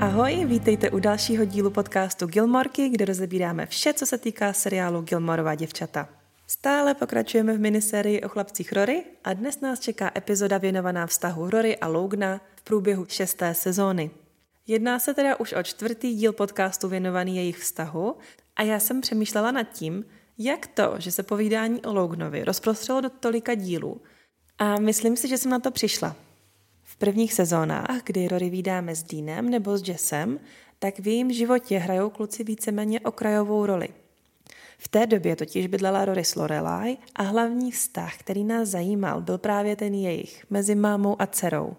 Ahoj, vítejte u dalšího dílu podcastu Gilmorky, kde rozebíráme vše, co se týká seriálu Gilmorová děvčata. Stále pokračujeme v minisérii o chlapcích Rory a dnes nás čeká epizoda věnovaná vztahu Rory a Logna v průběhu šesté sezóny. Jedná se teda už o čtvrtý díl podcastu věnovaný jejich vztahu a já jsem přemýšlela nad tím, jak to, že se povídání o Lognovi rozprostřelo do tolika dílů a myslím si, že jsem na to přišla. V prvních sezónách, kdy Rory vídáme s Deanem nebo s Jessem, tak v jejím životě hrajou kluci víceméně okrajovou roli. V té době totiž bydlela Rory s Lorelai a hlavní vztah, který nás zajímal, byl právě ten jejich, mezi mámou a dcerou.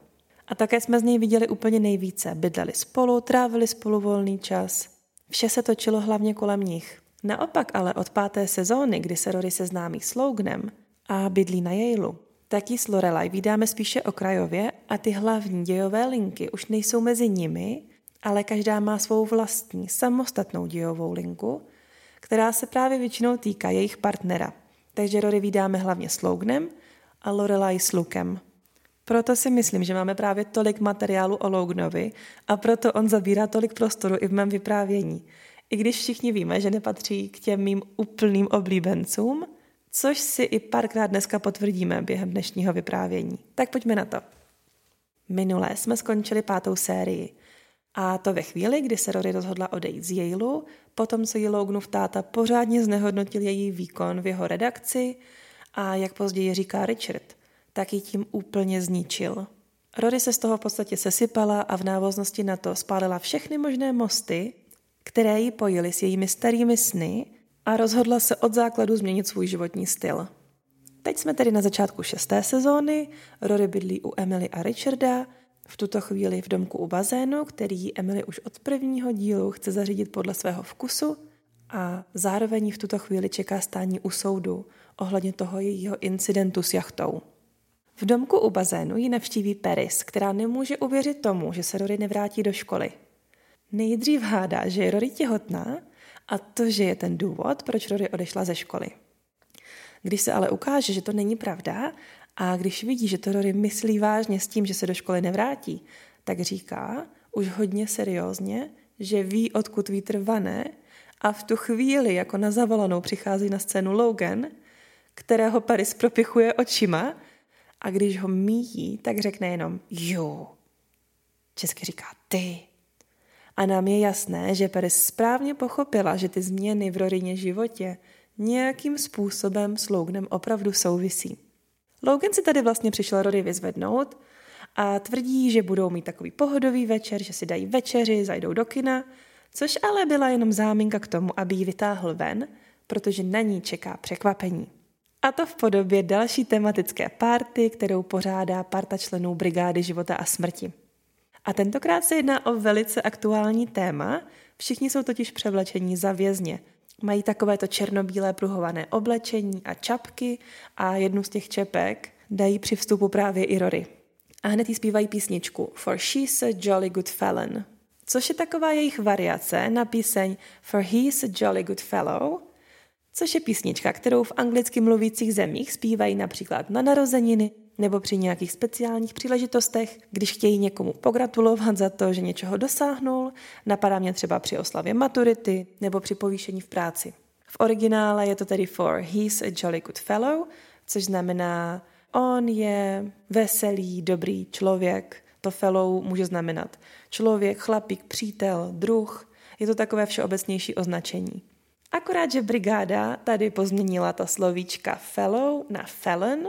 A také jsme z něj viděli úplně nejvíce. Bydleli spolu, trávili spolu volný čas. Vše se točilo hlavně kolem nich. Naopak ale od páté sezóny, kdy se Rory seznámí s Loganem a bydlí na Yaleu, tak ji s Lorelai vydáme spíše okrajově a ty hlavní dějové linky už nejsou mezi nimi, ale každá má svou vlastní, samostatnou dějovou linku, která se právě většinou týká jejich partnera. Takže Rory vydáme hlavně s Loganem a Lorelai s Lukem. Proto si myslím, že máme právě tolik materiálu o Loganovi a proto on zabírá tolik prostoru i v mém vyprávění. I když všichni víme, že nepatří k těm mým úplným oblíbencům, což si i párkrát dneska potvrdíme během dnešního vyprávění. Tak pojďme na to. Minulé jsme skončili pátou sérii. A to ve chvíli, kdy se Rory rozhodla odejít z Yaleu, potom co jí Loganův táta pořádně znehodnotil její výkon v jeho redakci a jak později říká Richard, tak ji tím úplně zničil. Rory se z toho v podstatě sesypala a v návaznosti na to spálila všechny možné mosty, které ji pojily s jejími starými sny a rozhodla se od základu změnit svůj životní styl. Teď jsme tedy na začátku šesté sezóny, Rory bydlí u Emily a Richarda, v tuto chvíli v domku u bazénu, který Emily už od prvního dílu chce zařídit podle svého vkusu a zároveň v tuto chvíli čeká stání u soudu ohledně toho jejího incidentu s jachtou. V domku u bazénu ji navštíví Paris, která nemůže uvěřit tomu, že se Rory nevrátí do školy. Nejdřív hádá, že je Rory těhotná a to, že je ten důvod, proč Rory odešla ze školy. Když se ale ukáže, že to není pravda a když vidí, že to Rory myslí vážně s tím, že se do školy nevrátí, tak říká už hodně seriózně, že ví, odkud vítr vane a v tu chvíli jako na zavolanou přichází na scénu Logan, kterého Paris propichuje očima a když ho míjí, tak řekne jenom jo. Česky říká ty. A nám je jasné, že Paris správně pochopila, že ty změny v Rorině životě nějakým způsobem s Loganem opravdu souvisí. Logan si tady vlastně přišel Rory vyzvednout a tvrdí, že budou mít takový pohodový večer, že si dají večeři, zajdou do kina, což ale byla jenom záminka k tomu, aby ji vytáhl ven, protože na ní čeká překvapení. A to v podobě další tematické párty, kterou pořádá parta členů Brigády života a smrti. A tentokrát se jedná o velice aktuální téma, všichni jsou totiž převlečení za vězně. Mají takovéto černobílé pruhované oblečení a čapky a jednu z těch čepek dají při vstupu právě i Rory. A hned jí zpívají písničku For She's a Jolly Good Felon, což je taková jejich variace na píseň For He's a Jolly Good Fellow, což je písnička, kterou v anglicky mluvících zemích zpívají například na narozeniny nebo při nějakých speciálních příležitostech, když chtějí někomu pogratulovat za to, že něčeho dosáhnul, napadá mě třeba při oslavě maturity nebo při povýšení v práci. V originále je to tedy for he's a jolly good fellow, což znamená on je veselý, dobrý člověk. To fellow může znamenat člověk, chlapík, přítel, druh. Je to takové všeobecnější označení. Akorát, že brigáda tady pozměnila ta slovíčka fellow na felon,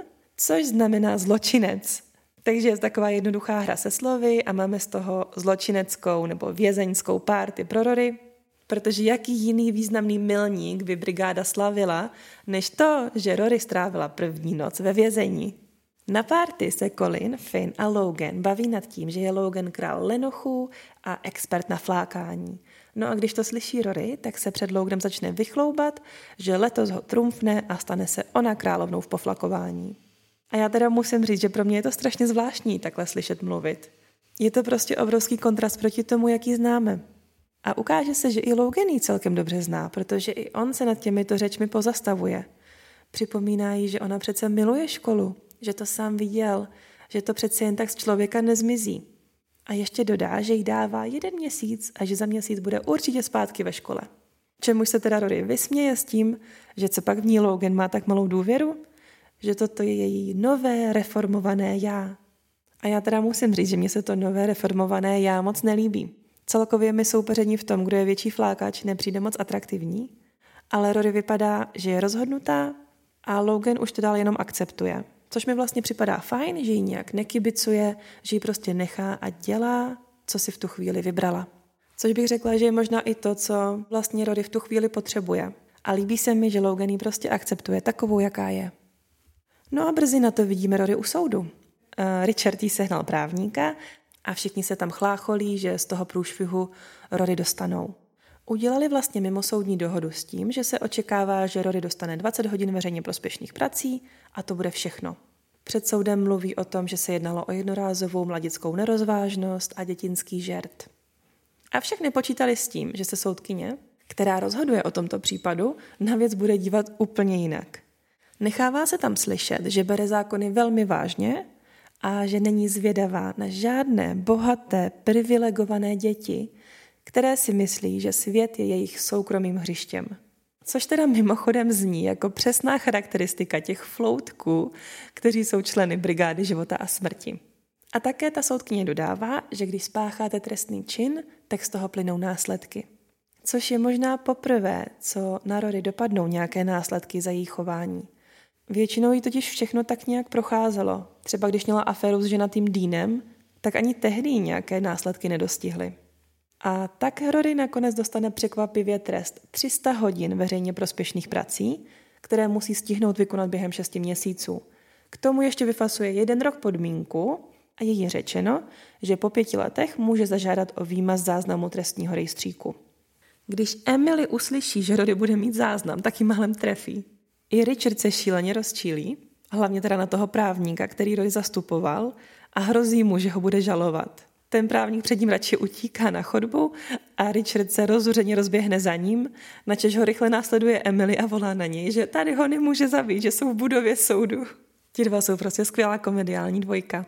což znamená zločinec. Takže je taková jednoduchá hra se slovy a máme z toho zločineckou nebo vězeňskou párty pro Rory, protože jaký jiný významný milník by brigáda slavila, než to, že Rory strávila první noc ve vězení. Na párty se Colin, Finn a Logan baví nad tím, že je Logan král lenochů a expert na flákání. No a když to slyší Rory, tak se před Loganem začne vychloubat, že letos ho trumfne a stane se ona královnou v poflakování. A já teda musím říct, že pro mě je to strašně zvláštní takhle slyšet mluvit. Je to prostě obrovský kontrast proti tomu, jaký známe. A ukáže se, že i Logan ji celkem dobře zná, protože i on se nad těmito řečmi pozastavuje. Připomíná jí, že ona přece miluje školu, že to sám viděl, že to přece jen tak z člověka nezmizí. A ještě dodá, že jí dává jeden měsíc a že za měsíc bude určitě zpátky ve škole. Čemu se teda Rory vysměje s tím, že co pak v ní Logan má tak malou důvěru, že toto je její nové reformované já. A já teda musím říct, že mě se to nové reformované já moc nelíbí. Celkově mi soupeření v tom, kdo je větší flákač, nepřijde moc atraktivní, ale Rory vypadá, že je rozhodnutá a Logan už to dál jenom akceptuje. Což mi vlastně připadá fajn, že ji nějak nekibicuje, že ji prostě nechá a dělá, co si v tu chvíli vybrala. Což bych řekla, že je možná i to, co vlastně Rory v tu chvíli potřebuje. A líbí se mi, že Logan ji prostě akceptuje takovou, jaká je. No a brzy na to vidíme Rory u soudu. Eh, Richard jí sehnal právníka a všichni se tam chlácholí, že z toho průšvihu Rory dostanou. Udělali vlastně mimosoudní dohodu s tím, že se očekává, že Rory dostane 20 hodin veřejně prospěšných prací a to bude všechno. Před soudem mluví o tom, že se jednalo o jednorázovou mladickou nerozvážnost a dětinský žert. A všechny počítali s tím, že se soudkyně, která rozhoduje o tomto případu, na věc bude dívat úplně jinak. Nechává se tam slyšet, že bere zákony velmi vážně a že není zvědavá na žádné bohaté, privilegované děti, které si myslí, že svět je jejich soukromým hřištěm. Což teda mimochodem zní jako přesná charakteristika těch floutků, kteří jsou členy brigády života a smrti. A také ta soudkyně dodává, že když spácháte trestný čin, tak z toho plynou následky. Což je možná poprvé, co na Rory dopadnou nějaké následky za její chování. Většinou jí totiž všechno tak nějak procházelo. Třeba když měla aféru s ženatým Dýnem, tak ani tehdy nějaké následky nedostihly. A tak Rory nakonec dostane překvapivě trest 300 hodin veřejně prospěšných prací, které musí stihnout vykonat během 6 měsíců. K tomu ještě vyfasuje jeden rok podmínku a je jí řečeno, že po pěti letech může zažádat o výmaz záznamu trestního rejstříku. Když Emily uslyší, že Rory bude mít záznam, tak ji mahlem trefí. I Richard se šíleně rozčílí, hlavně teda na toho právníka, který Rory zastupoval, a hrozí mu, že ho bude žalovat. Ten právník před ním radši utíká na chodbu a Richard se rozuřeně rozběhne za ním, načež ho rychle následuje Emily a volá na něj, že tady ho nemůže zabít, že jsou v budově soudu. Ti dva jsou prostě skvělá komediální dvojka.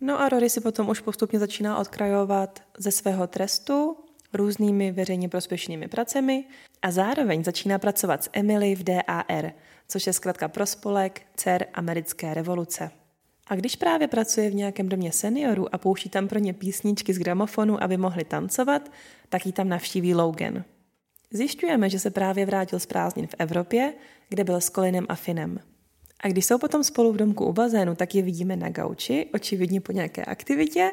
No a Rory si potom už postupně začíná odkrajovat ze svého trestu různými veřejně prospěšnými pracemi a zároveň začíná pracovat s Emily v DAR, což je zkrátka pro spolek dcer americké revoluce. A když právě pracuje v nějakém domě seniorů a pouští tam pro ně písničky z gramofonu, aby mohli tancovat, tak ji tam navštíví Logan. Zjišťujeme, že se právě vrátil z prázdnin v Evropě, kde byl s Colinem a Finem. A když jsou potom spolu v domku u bazénu, tak je vidíme na gauči, očividně po nějaké aktivitě.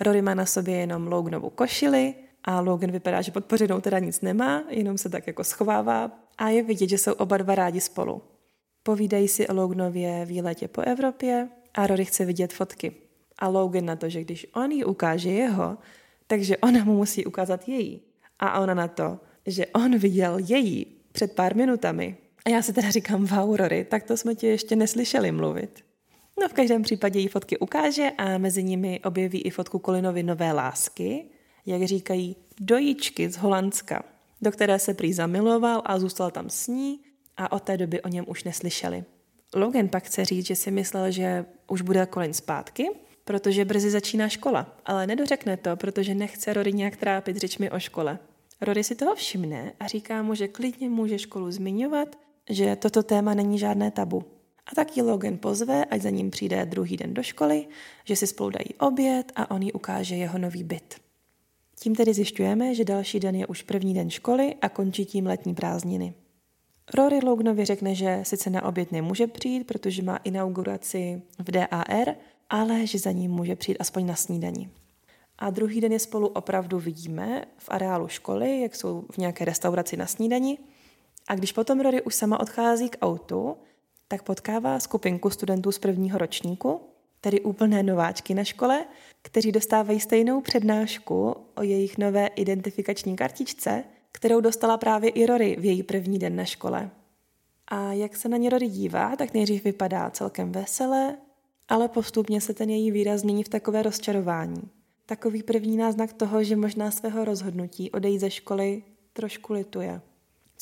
Rory má na sobě jenom Loganovu košili a Logan vypadá, že pod teda nic nemá, jenom se tak jako schovává a je vidět, že jsou oba dva rádi spolu. Povídají si o Loganově výletě po Evropě a Rory chce vidět fotky. A Logan na to, že když on jí ukáže jeho, takže ona mu musí ukázat její. A ona na to, že on viděl její před pár minutami. A já se teda říkám, wow, Rory, tak to jsme tě ještě neslyšeli mluvit. No v každém případě jí fotky ukáže a mezi nimi objeví i fotku Kolinovi nové lásky, jak říkají, dojičky z Holandska, do které se prý zamiloval a zůstal tam s ní a od té doby o něm už neslyšeli. Logan pak chce říct, že si myslel, že už bude Colin zpátky, protože brzy začíná škola, ale nedořekne to, protože nechce Rory nějak trápit řečmi o škole. Rory si toho všimne a říká mu, že klidně může školu zmiňovat, že toto téma není žádné tabu. A tak ji Logan pozve, ať za ním přijde druhý den do školy, že si spolu dají oběd a on jí ukáže jeho nový byt. Tím tedy zjišťujeme, že další den je už první den školy a končí tím letní prázdniny. Rory Lognovi řekne, že sice na oběd nemůže přijít, protože má inauguraci v DAR, ale že za ním může přijít aspoň na snídani. A druhý den je spolu opravdu vidíme v areálu školy, jak jsou v nějaké restauraci na snídani. A když potom Rory už sama odchází k autu, tak potkává skupinku studentů z prvního ročníku, tedy úplné nováčky na škole, kteří dostávají stejnou přednášku o jejich nové identifikační kartičce, kterou dostala právě i Rory v její první den na škole. A jak se na ně Rory dívá, tak nejdřív vypadá celkem veselé, ale postupně se ten její výraz změní v takové rozčarování. Takový první náznak toho, že možná svého rozhodnutí odejít ze školy trošku lituje.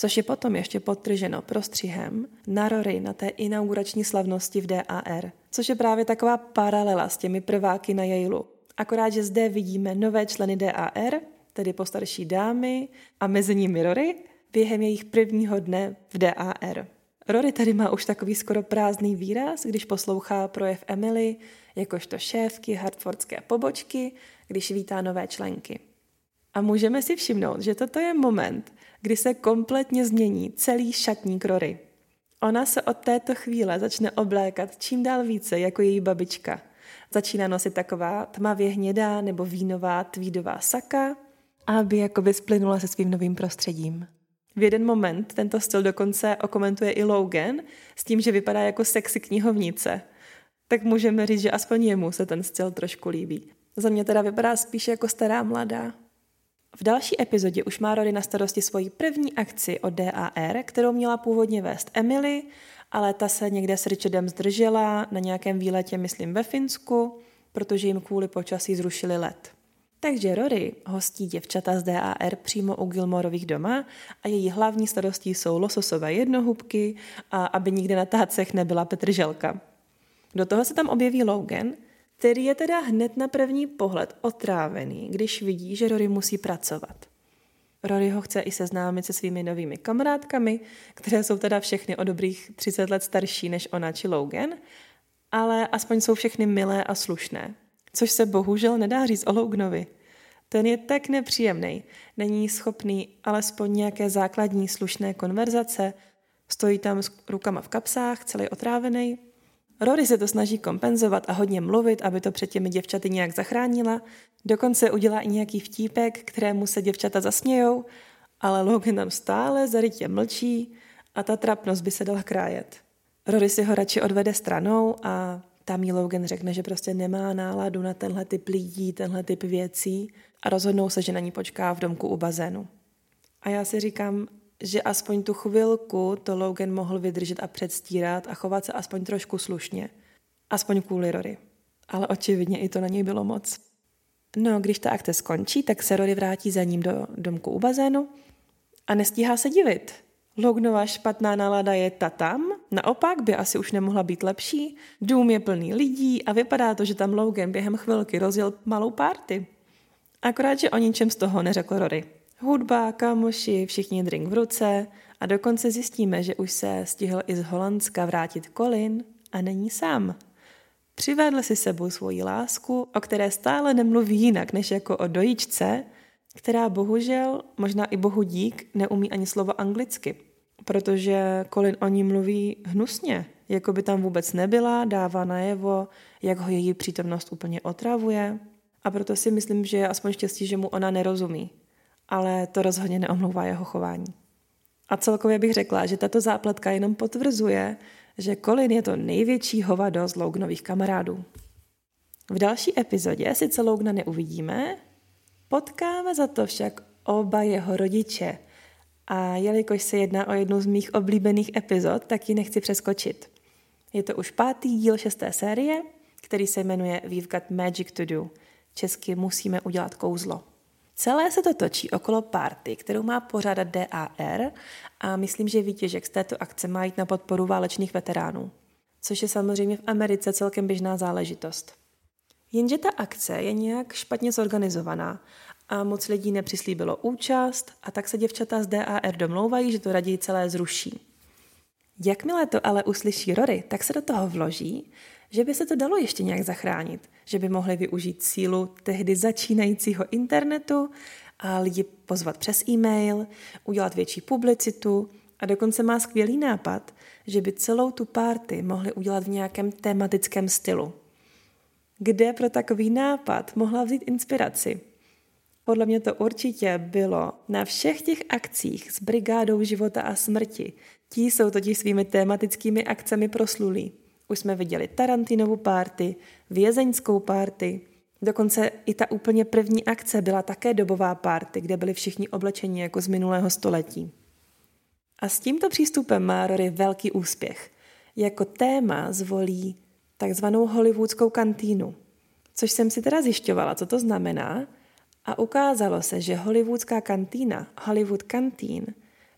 Což je potom ještě podtrženo prostřihem na Rory na té inaugurační slavnosti v DAR, což je právě taková paralela s těmi prváky na Yaleu. Akorát, že zde vidíme nové členy DAR, tedy postarší dámy a mezi nimi Rory, během jejich prvního dne v DAR. Rory tady má už takový skoro prázdný výraz, když poslouchá projev Emily, jakožto šéfky Hartfordské pobočky, když vítá nové členky. A můžeme si všimnout, že toto je moment, kdy se kompletně změní celý šatník Rory. Ona se od této chvíle začne oblékat čím dál více jako její babička. Začíná nosit taková tmavě hnědá nebo vínová tweedová saka, aby jakoby splynula se svým novým prostředím. V jeden moment tento styl dokonce okomentuje i Logan s tím, že vypadá jako sexy knihovnice. Tak můžeme říct, že aspoň jemu se ten styl trošku líbí. Za mě teda vypadá spíše jako stará mladá. V další epizodě už má Rory na starosti svoji první akci o DAR, kterou měla původně vést Emily, ale ta se někde s Richardem zdržela na nějakém výletě, myslím ve Finsku, protože jim kvůli počasí zrušili let. Takže Rory hostí děvčata z DAR přímo u Gilmorových doma a její hlavní starostí jsou lososové jednohubky a aby nikde na tácech nebyla Petrželka. Do toho se tam objeví Logan, který je teda hned na první pohled otrávený, když vidí, že Rory musí pracovat. Rory ho chce i seznámit se svými novými kamarádkami, které jsou teda všechny o dobrých 30 let starší než ona či Logan, ale aspoň jsou všechny milé a slušné. Což se bohužel nedá říct o Loganovi. Ten je tak nepříjemný, není schopný alespoň nějaké základní slušné konverzace, stojí tam s rukama v kapsách, celý otrávený. Rory se to snaží kompenzovat a hodně mluvit, aby to před těmi děvčaty nějak zachránila. Dokonce udělá i nějaký vtípek, kterému se děvčata zasmějou, ale Logan tam stále zarytě mlčí a ta trapnost by se dala krájet. Rory si ho radši odvede stranou a tam jí Logan řekne, že prostě nemá náladu na tenhle typ lidí, tenhle typ věcí a rozhodnou se, že na ní počká v domku u bazénu. A já si říkám, že aspoň tu chvilku to Logan mohl vydržet a předstírat a chovat se aspoň trošku slušně. Aspoň kvůli Rory. Ale očividně i to na něj bylo moc. No, když ta akce skončí, tak se Rory vrátí za ním do domku u bazénu a nestíhá se divit. Lognova špatná nálada je ta tam, naopak by asi už nemohla být lepší. Dům je plný lidí a vypadá to, že tam Logan během chvilky rozjel malou párty. Akorát, že o ničem z toho neřekl Rory. Hudba, kámoši, všichni drink v ruce a dokonce zjistíme, že už se stihl i z Holandska vrátit Colin a není sám. Přivedl si sebou svoji lásku, o které stále nemluví jinak než jako o dojičce, která bohužel, možná i bohu dík, neumí ani slovo anglicky, protože Colin o ní mluví hnusně, jako by tam vůbec nebyla, dává najevo, jak ho její přítomnost úplně otravuje. A proto si myslím, že je aspoň štěstí, že mu ona nerozumí. Ale to rozhodně neomlouvá jeho chování. A celkově bych řekla, že tato zápletka jenom potvrzuje, že Colin je to největší hovado z Loganových kamarádů. V další epizodě sice Logna neuvidíme, potkáme za to však oba jeho rodiče. A jelikož se jedná o jednu z mých oblíbených epizod, tak ji nechci přeskočit. Je to už pátý díl šesté série, který se jmenuje We've Got Magic to Do – česky musíme udělat kouzlo. Celé se to točí okolo party, kterou má pořádat DAR a myslím, že výtěžek z této akce má jít na podporu válečných veteránů, což je samozřejmě v Americe celkem běžná záležitost. Jenže ta akce je nějak špatně zorganizovaná a moc lidí nepřislíbilo účast a tak se děvčata z DAR domlouvají, že to raději celé zruší. Jakmile to ale uslyší Rory, tak se do toho vloží, že by se to dalo ještě nějak zachránit, že by mohli využít sílu tehdy začínajícího internetu a lidi pozvat přes e-mail, udělat větší publicitu a dokonce má skvělý nápad, že by celou tu party mohli udělat v nějakém tematickém stylu. Kde pro takový nápad mohla vzít inspiraci? Podle mě to určitě bylo na všech těch akcích s brigádou života a smrti. Ti jsou totiž svými tematickými akcemi proslulí. Už jsme viděli Tarantinovu párty, vězeňskou párty, dokonce i ta úplně první akce byla také dobová párty, kde byli všichni oblečeni jako z minulého století. A s tímto přístupem má Rory velký úspěch. Jako téma zvolí takzvanou hollywoodskou kantýnu, což jsem si teda zjišťovala, co to znamená, a ukázalo se, že hollywoodská kantýna, Hollywood Canteen,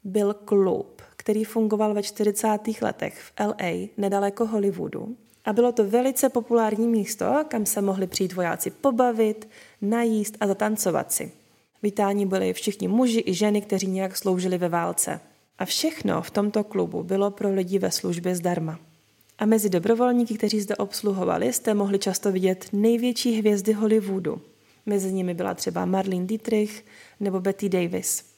byl klub, který fungoval ve 40. letech v LA nedaleko Hollywoodu A bylo to velice populární místo, kam se mohli přijít vojáci pobavit, najíst a zatancovat si. Vítáni byli všichni muži i ženy, kteří nějak sloužili ve válce. A všechno v tomto klubu bylo pro lidi ve službě zdarma. A mezi dobrovolníky, kteří zde obsluhovali, jste mohli často vidět největší hvězdy Hollywoodu. Mezi nimi byla třeba Marlene Dietrich nebo Betty Davis.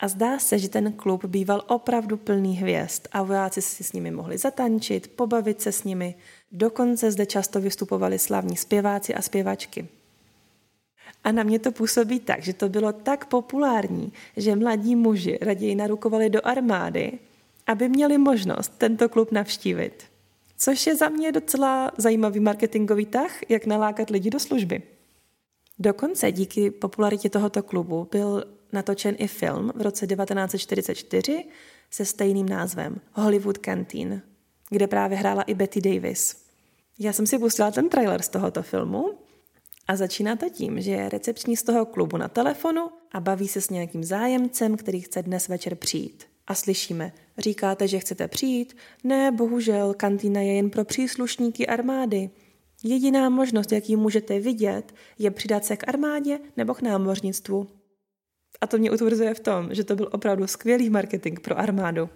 A zdá se, že ten klub býval opravdu plný hvězd a vojáci si s nimi mohli zatančit, pobavit se s nimi. Dokonce zde často vystupovali slavní zpěváci a zpěvačky. A na mě to působí tak, že to bylo tak populární, že mladí muži raději narukovali do armády, aby měli možnost tento klub navštívit. Což je za mě docela zajímavý marketingový tah, jak nalákat lidi do služby. Dokonce díky popularitě tohoto klubu byl natočen i film v roce 1944 se stejným názvem Hollywood Canteen, kde právě hrála i Betty Davis. Já jsem si pustila ten trailer z tohoto filmu a začíná to tím, že je recepční z toho klubu na telefonu a baví se s nějakým zájemcem, který chce dnes večer přijít. A slyšíme, říkáte, že chcete přijít? Ne, bohužel, kantýna je jen pro příslušníky armády. Jediná možnost, jak ji můžete vidět, je přidat se k armádě nebo k námořnictvu. A to mě utvrzuje v tom, že to byl opravdu skvělý marketing pro armádu.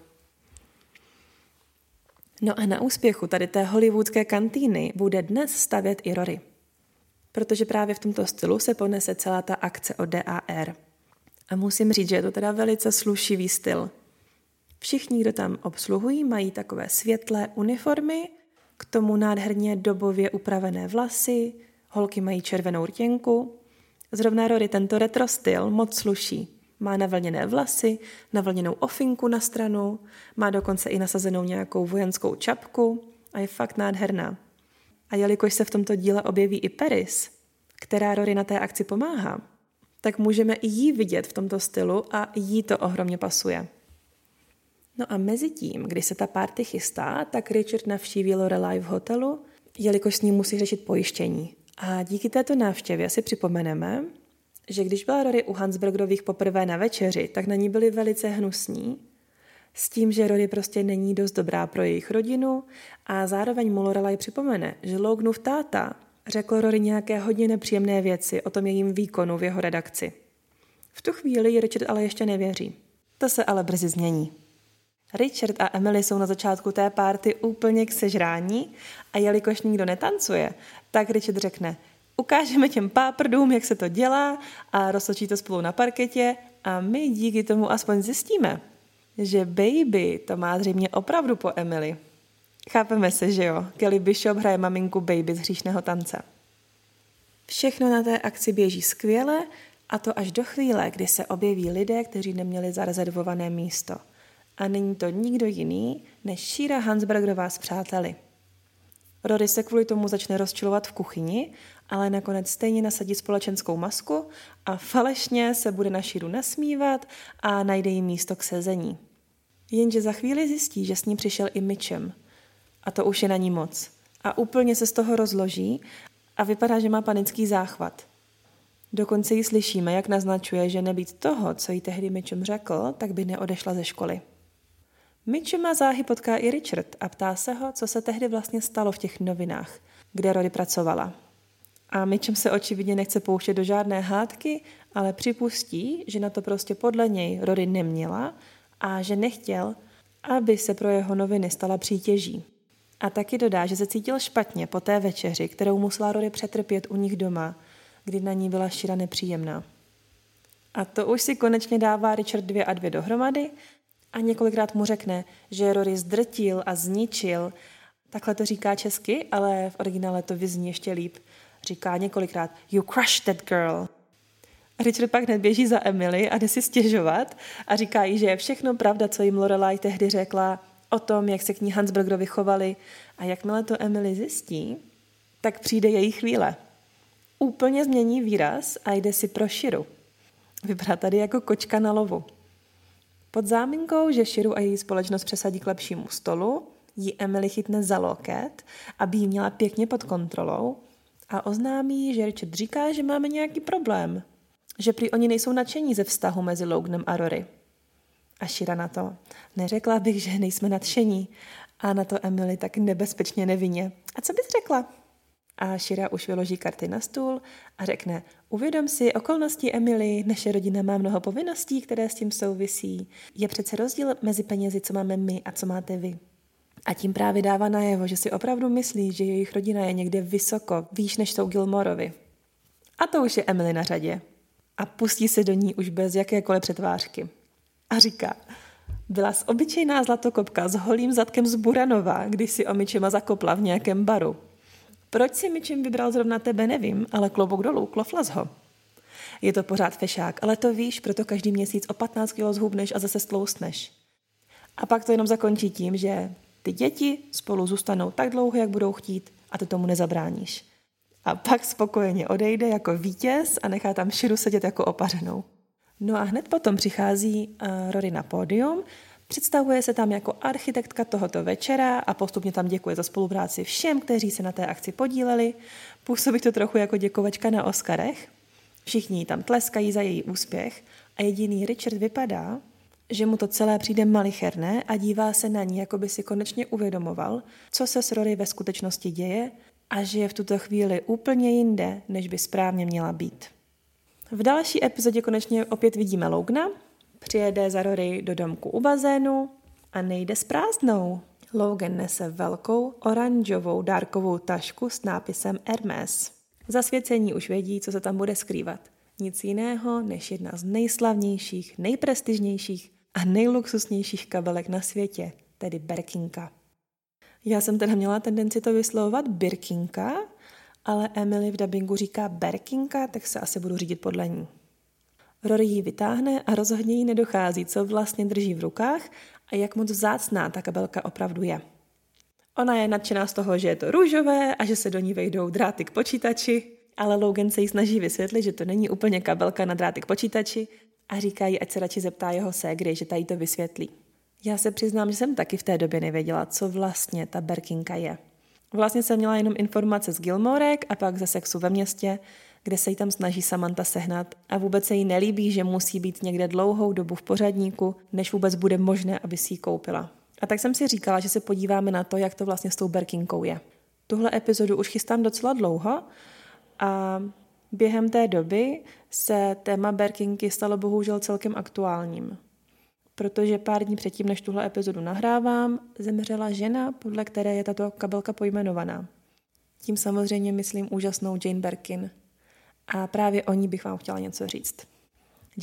No a na úspěchu tady té hollywoodské kantýny bude dnes stavět i Rory protože právě v tomto stylu se ponese celá ta akce o DAR. A musím říct, že je to teda velice slušivý styl. Všichni, kdo tam obsluhují, mají takové světlé uniformy, k tomu nádherně dobově upravené vlasy, holky mají červenou rtěnku. Zrovna Rory tento retro styl moc sluší. Má navlněné vlasy, navlněnou ofinku na stranu, má dokonce i nasazenou nějakou vojenskou čapku a je fakt nádherná. A jelikož se v tomto díle objeví i Paris, která Rory na té akci pomáhá, tak můžeme i jí vidět v tomto stylu a jí to ohromně pasuje. No a mezi tím, kdy se ta party chystá, tak Richard navštíví Lorelai v hotelu, jelikož s ním musí řešit pojištění. A díky této návštěvě si připomeneme, že když byla Rory u Hansbergerových poprvé na večeři, tak na ní byli velice hnusní s tím, že Rory prostě není dost dobrá pro jejich rodinu a zároveň mu Lorelai připomene, že Loganův táta řekl Rory nějaké hodně nepříjemné věci o tom jejím výkonu v jeho redakci. V tu chvíli Richard ale ještě nevěří. To se ale brzy změní. Richard a Emily jsou na začátku té párty úplně k sežrání a jelikož nikdo netancuje, tak Richard řekne, ukážeme těm páprdům, jak se to dělá a roztočí to spolu na parketě a my díky tomu aspoň zjistíme, že Baby to má zřejmě opravdu po Emily. Chápeme se, že jo? Kelly Bishop hraje maminku Baby z hříšného tance. Všechno na té akci běží skvěle a to až do chvíle, kdy se objeví lidé, kteří neměli zarezervované místo. A není to nikdo jiný než Shira Hansbergerová s přáteli. Rory se kvůli tomu začne rozčilovat v kuchyni, ale nakonec stejně nasadí společenskou masku a falešně se bude na Širu nasmívat a najde jí místo k sezení. Jenže za chvíli zjistí, že s ní přišel i Mitchem. A to už je na ní moc. A úplně se z toho rozloží a vypadá, že má panický záchvat. Dokonce ji slyšíme, jak naznačuje, že nebýt toho, co jí tehdy Mitchem řekl, tak by neodešla ze školy. Mitchema záhy potká i Richard a ptá se ho, co se tehdy vlastně stalo v těch novinách, kde Rory pracovala. A Mitchem se očividně nechce pouštět do žádné hádky, ale připustí, že na to prostě podle něj Rory neměla a že nechtěl, aby se pro jeho noviny stala přítěží. A taky dodá, že se cítil špatně po té večeři, kterou musela Rory přetrpět u nich doma, kdy na ní byla šira nepříjemná. A to už si konečně dává Richard dvě a dvě dohromady a několikrát mu řekne, že Rory zdrtil a zničil. Takhle to říká česky, ale v originále to vyzní ještě líp. Říká několikrát, you crushed that girl. Richard pak hned běží za Emily a jde si stěžovat a říká jí, že je všechno pravda, co jim Lorelai tehdy řekla o tom, jak se k ní Hansbergerovi chovali. A jakmile to Emily zjistí, tak přijde její chvíle. Úplně změní výraz a jde si pro Širu. Vypadá tady jako kočka na lovu. Pod záminkou, že Širu a její společnost přesadí k lepšímu stolu, jí Emily chytne za loket, aby ji měla pěkně pod kontrolou a oznámí, že Richard říká, že máme nějaký problém, že prý oni nejsou nadšení ze vztahu mezi Loganem a Rory. A Shira na to. Neřekla bych, že nejsme nadšení, A na to Emily tak nebezpečně nevinně. A co bys řekla? A Shira už vyloží karty na stůl a řekne, uvědom si okolnosti Emily, naše rodina má mnoho povinností, které s tím souvisí. Je přece rozdíl mezi penězi, co máme my a co máte vy. A tím právě dává najevo, že si opravdu myslí, že jejich rodina je někde vysoko, výš než jsou Gilmorovi. A to už je Emily na řadě. A pustí se do ní už bez jakékoliv přetvářky. A říká, byla z obyčejná zlatokopka s holým zadkem z Buranova, když si omičema zakopla v nějakém baru. Proč si Mičim vybral zrovna tebe, nevím, ale klobouk dolů, kloflas ho. Je to pořád fešák, ale to víš, proto každý měsíc o 15 kg zhubneš a zase stloustneš. A pak to jenom zakončí tím, že ty děti spolu zůstanou tak dlouho, jak budou chtít a ty tomu nezabráníš. A pak spokojeně odejde jako vítěz a nechá tam Širu sedět jako opařenou. No a hned potom přichází uh, Rory na pódium, představuje se tam jako architektka tohoto večera a postupně tam děkuje za spolupráci všem, kteří se na té akci podíleli. Působí to trochu jako děkovačka na Oscarech. Všichni tam tleskají za její úspěch a jediný Richard vypadá, že mu to celé přijde malicherné a dívá se na ní, jako by si konečně uvědomoval, co se s Rory ve skutečnosti děje a že je v tuto chvíli úplně jinde, než by správně měla být. V další epizodě konečně opět vidíme Logna, přijede za Rory do domku u bazénu a nejde s prázdnou. Logan nese velkou oranžovou dárkovou tašku s nápisem Hermes. Zasvěcení už vědí, co se tam bude skrývat. Nic jiného než jedna z nejslavnějších, nejprestižnějších a nejluxusnějších kabelek na světě, tedy Berkinka. Já jsem teda měla tendenci to vyslovovat Birkinka, ale Emily v dabingu říká Berkinka, tak se asi budu řídit podle ní. Rory ji vytáhne a rozhodně jí nedochází, co vlastně drží v rukách a jak moc vzácná ta kabelka opravdu je. Ona je nadšená z toho, že je to růžové a že se do ní vejdou dráty k počítači, ale Logan se jí snaží vysvětlit, že to není úplně kabelka na dráty k počítači a říká jí, ať se radši zeptá jeho ségry, že tady to vysvětlí. Já se přiznám, že jsem taky v té době nevěděla, co vlastně ta berkinka je. Vlastně jsem měla jenom informace z Gilmorek a pak ze sexu ve městě, kde se jí tam snaží Samantha sehnat a vůbec se jí nelíbí, že musí být někde dlouhou dobu v pořadníku, než vůbec bude možné, aby si ji koupila. A tak jsem si říkala, že se podíváme na to, jak to vlastně s tou berkinkou je. Tuhle epizodu už chystám docela dlouho a během té doby se téma berkinky stalo bohužel celkem aktuálním protože pár dní předtím, než tuhle epizodu nahrávám, zemřela žena, podle které je tato kabelka pojmenovaná. Tím samozřejmě myslím úžasnou Jane Birkin. A právě o ní bych vám chtěla něco říct.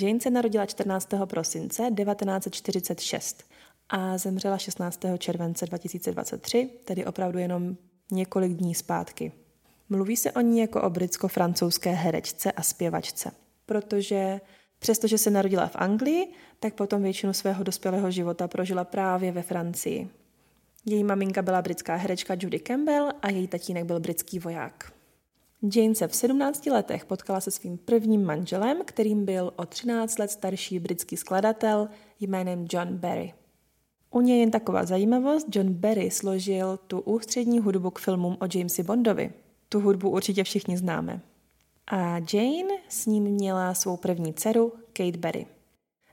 Jane se narodila 14. prosince 1946 a zemřela 16. července 2023, tedy opravdu jenom několik dní zpátky. Mluví se o ní jako o britsko-francouzské herečce a zpěvačce, protože Přestože se narodila v Anglii, tak potom většinu svého dospělého života prožila právě ve Francii. Její maminka byla britská herečka Judy Campbell a její tatínek byl britský voják. Jane se v 17 letech potkala se svým prvním manželem, kterým byl o 13 let starší britský skladatel jménem John Barry. U něj jen taková zajímavost, John Barry složil tu ústřední hudbu k filmům o Jamesi Bondovi. Tu hudbu určitě všichni známe. A Jane s ním měla svou první dceru, Kate Berry.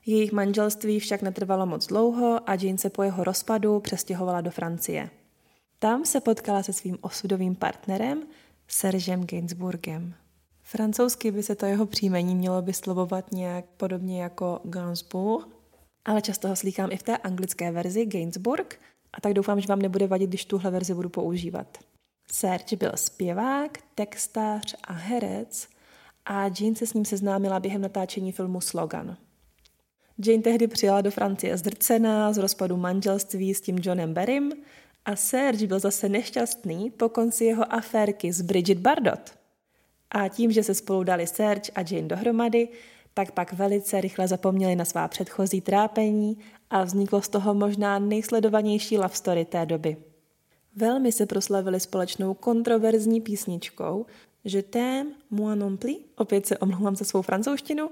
Jejich manželství však netrvalo moc dlouho a Jane se po jeho rozpadu přestěhovala do Francie. Tam se potkala se svým osudovým partnerem, Sergem Gainsbourgem. Francouzsky by se to jeho příjmení mělo vyslovovat nějak podobně jako Gainsbourg, ale často ho slýchám i v té anglické verzi Gainsbourg, a tak doufám, že vám nebude vadit, když tuhle verzi budu používat. Serge byl zpěvák, textář a herec a Jane se s ním seznámila během natáčení filmu Slogan. Jane tehdy přijela do Francie zdrcená z rozpadu manželství s tím Johnem Berrym a Serge byl zase nešťastný po konci jeho aférky s Bridget Bardot. A tím, že se spolu dali Serge a Jane dohromady, tak pak velice rychle zapomněli na svá předchozí trápení a vzniklo z toho možná nejsledovanější love story té doby. Velmi se proslavili společnou kontroverzní písničkou Je t'aime, moi non plus. Opět se omlouvám za svou francouzštinu.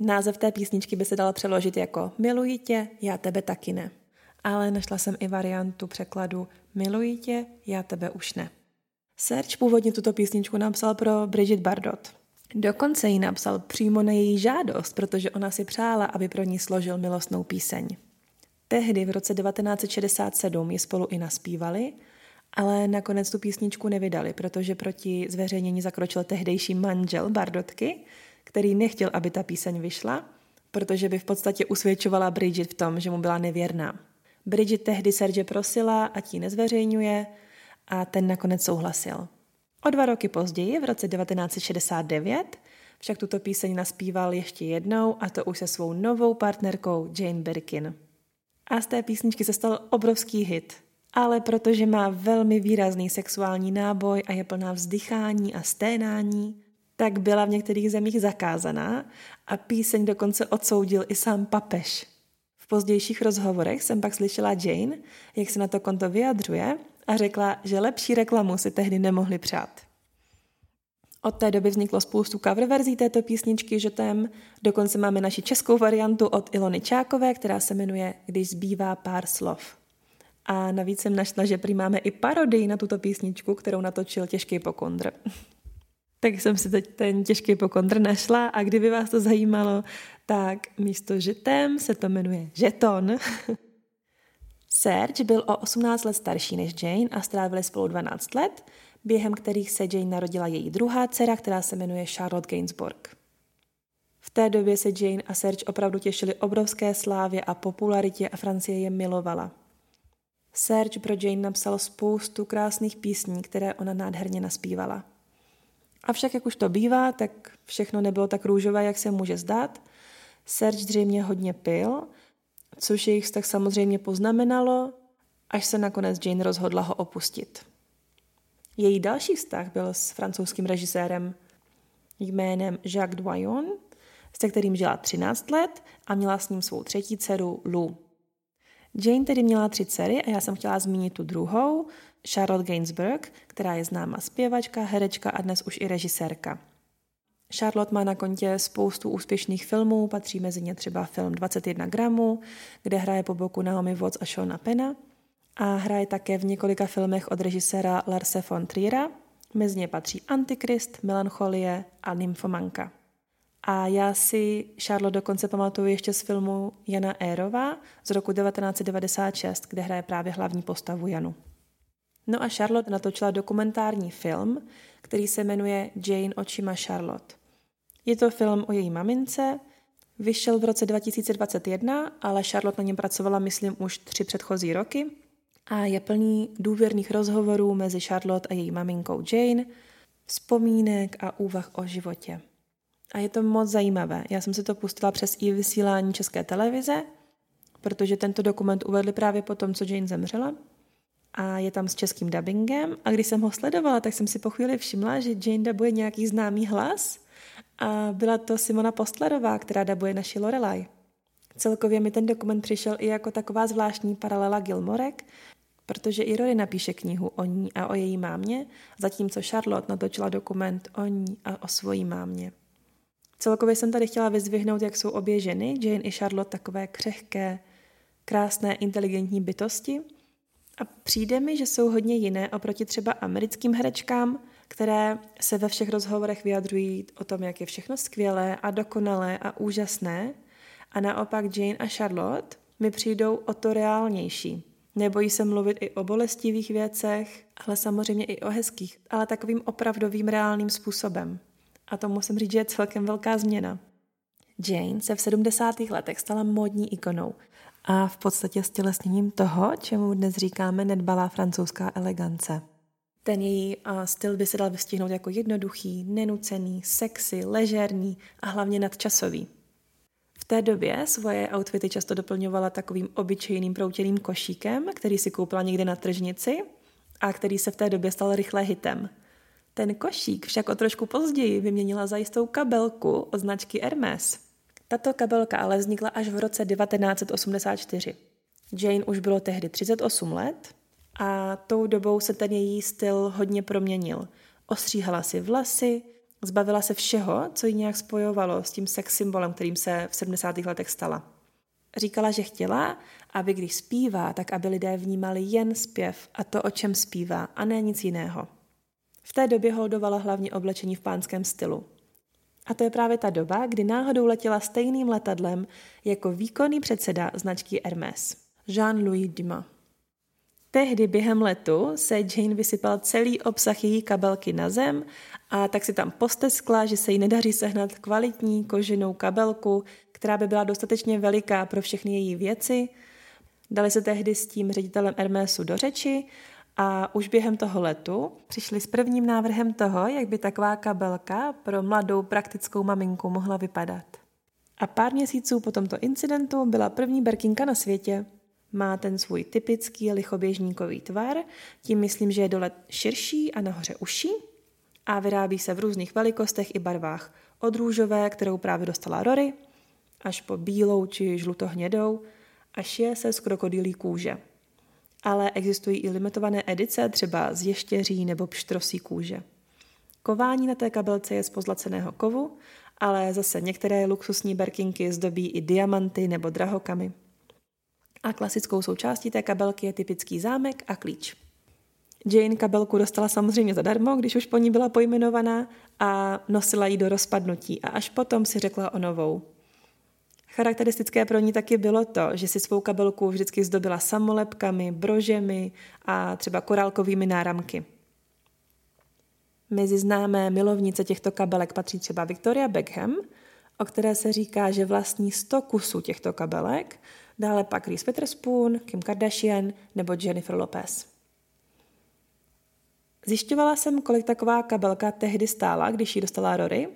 Název té písničky by se dal přeložit jako Miluji tě, já tebe taky ne. Ale našla jsem i variantu překladu Miluji tě, já tebe už ne. Serge původně tuto písničku napsal pro Bridget Bardot. Dokonce ji napsal přímo na její žádost, protože ona si přála, aby pro ní složil milostnou píseň. Tehdy v roce 1967 ji spolu i naspívali, ale nakonec tu písničku nevydali, protože proti zveřejnění zakročil tehdejší manžel Bardotky, který nechtěl, aby ta píseň vyšla, protože by v podstatě usvědčovala Bridget v tom, že mu byla nevěrná. Bridget tehdy Serge prosila, ať ji nezveřejňuje a ten nakonec souhlasil. O dva roky později, v roce 1969, však tuto píseň naspíval ještě jednou a to už se svou novou partnerkou Jane Birkin. A z té písničky se stal obrovský hit. Ale protože má velmi výrazný sexuální náboj a je plná vzdychání a sténání, tak byla v některých zemích zakázaná a píseň dokonce odsoudil i sám papež. Pozdějších rozhovorech jsem pak slyšela Jane, jak se na to konto vyjadřuje a řekla, že lepší reklamu si tehdy nemohli přát. Od té doby vzniklo spoustu cover verzí této písničky Žotem, dokonce máme naši českou variantu od Ilony Čákové, která se jmenuje Když zbývá pár slov. A navíc jsem našla, že prý máme i parodii na tuto písničku, kterou natočil Těžký pokondr. Tak jsem si teď ten Těžký pokondr našla a kdyby vás to zajímalo, tak místo žetem se to jmenuje žeton. Serge byl o 18 let starší než Jane a strávili spolu 12 let, během kterých se Jane narodila její druhá dcera, která se jmenuje Charlotte Gainsbourg. V té době se Jane a Serge opravdu těšili obrovské slávě a popularitě a Francie je milovala. Serge pro Jane napsal spoustu krásných písní, které ona nádherně naspívala. Avšak, jak už to bývá, tak všechno nebylo tak růžové, jak se může zdát. Serge zřejmě hodně pil, což jejich vztah samozřejmě poznamenalo, až se nakonec Jane rozhodla ho opustit. Její další vztah byl s francouzským režisérem jménem Jacques Doyon, se kterým žila 13 let a měla s ním svou třetí dceru Lou. Jane tedy měla tři dcery a já jsem chtěla zmínit tu druhou, Charlotte Gainsbourg, která je známá zpěvačka, herečka a dnes už i režisérka. Charlotte má na kontě spoustu úspěšných filmů, patří mezi ně třeba film 21 gramů, kde hraje po boku Naomi Watts a Shona Pena a hraje také v několika filmech od režiséra Larse von Triera, mezi ně patří Antikrist, Melancholie a Nymfomanka. A já si Charlotte dokonce pamatuju ještě z filmu Jana Érová z roku 1996, kde hraje právě hlavní postavu Janu. No a Charlotte natočila dokumentární film, který se jmenuje Jane očima Charlotte. Je to film o její mamince, vyšel v roce 2021, ale Charlotte na něm pracovala, myslím, už tři předchozí roky a je plný důvěrných rozhovorů mezi Charlotte a její maminkou Jane, vzpomínek a úvah o životě. A je to moc zajímavé. Já jsem si to pustila přes i vysílání České televize, protože tento dokument uvedli právě po tom, co Jane zemřela. A je tam s českým dubbingem. A když jsem ho sledovala, tak jsem si po chvíli všimla, že Jane dabuje nějaký známý hlas. A byla to Simona Postlerová, která dabuje naši Lorelai. Celkově mi ten dokument přišel i jako taková zvláštní paralela Gilmorek, protože i Rory napíše knihu o ní a o její mámě, zatímco Charlotte natočila dokument o ní a o svojí mámě. Celkově jsem tady chtěla vyzvihnout, jak jsou obě ženy, Jane i Charlotte, takové křehké, krásné, inteligentní bytosti. A přijde mi, že jsou hodně jiné oproti třeba americkým herečkám, které se ve všech rozhovorech vyjadřují o tom, jak je všechno skvělé a dokonalé a úžasné. A naopak Jane a Charlotte mi přijdou o to reálnější. Nebojí se mluvit i o bolestivých věcech, ale samozřejmě i o hezkých, ale takovým opravdovým reálným způsobem. A to musím říct, že je celkem velká změna. Jane se v 70. letech stala módní ikonou a v podstatě stělesněním toho, čemu dnes říkáme nedbalá francouzská elegance. Ten její styl by se dal vystihnout jako jednoduchý, nenucený, sexy, ležérní a hlavně nadčasový. V té době svoje outfity často doplňovala takovým obyčejným proutěným košíkem, který si koupila někde na tržnici a který se v té době stal rychle hitem – ten košík však o trošku později vyměnila za jistou kabelku od značky Hermes. Tato kabelka ale vznikla až v roce 1984. Jane už bylo tehdy 38 let a tou dobou se ten její styl hodně proměnil. Ostříhala si vlasy, zbavila se všeho, co ji nějak spojovalo s tím sex symbolem, kterým se v 70. letech stala. Říkala, že chtěla, aby když zpívá, tak aby lidé vnímali jen zpěv a to, o čem zpívá, a ne nic jiného. V té době holdovala hlavně oblečení v pánském stylu. A to je právě ta doba, kdy náhodou letěla stejným letadlem jako výkonný předseda značky Hermes. Jean-Louis Dumas. Tehdy během letu se Jane vysypal celý obsah její kabelky na zem a tak si tam posteskla, že se jí nedaří sehnat kvalitní koženou kabelku, která by byla dostatečně veliká pro všechny její věci. Dali se tehdy s tím ředitelem Hermesu do řeči a už během toho letu přišli s prvním návrhem toho, jak by taková kabelka pro mladou praktickou maminku mohla vypadat. A pár měsíců po tomto incidentu byla první berkinka na světě. Má ten svůj typický lichoběžníkový tvar, tím myslím, že je dole širší a nahoře uší a vyrábí se v různých velikostech i barvách. Od růžové, kterou právě dostala Rory, až po bílou či žlutohnědou a šije se z krokodýlí kůže. Ale existují i limitované edice, třeba z ještěří nebo pštrosí kůže. Kování na té kabelce je z pozlaceného kovu, ale zase některé luxusní berkinky zdobí i diamanty nebo drahokamy. A klasickou součástí té kabelky je typický zámek a klíč. Jane kabelku dostala samozřejmě zadarmo, když už po ní byla pojmenovaná a nosila ji do rozpadnutí a až potom si řekla o novou. Charakteristické pro ní taky bylo to, že si svou kabelku vždycky zdobila samolepkami, brožemi a třeba korálkovými náramky. Mezi známé milovnice těchto kabelek patří třeba Victoria Beckham, o které se říká, že vlastní 100 kusů těchto kabelek, dále pak Reese Witherspoon, Kim Kardashian nebo Jennifer Lopez. Zjišťovala jsem, kolik taková kabelka tehdy stála, když ji dostala Rory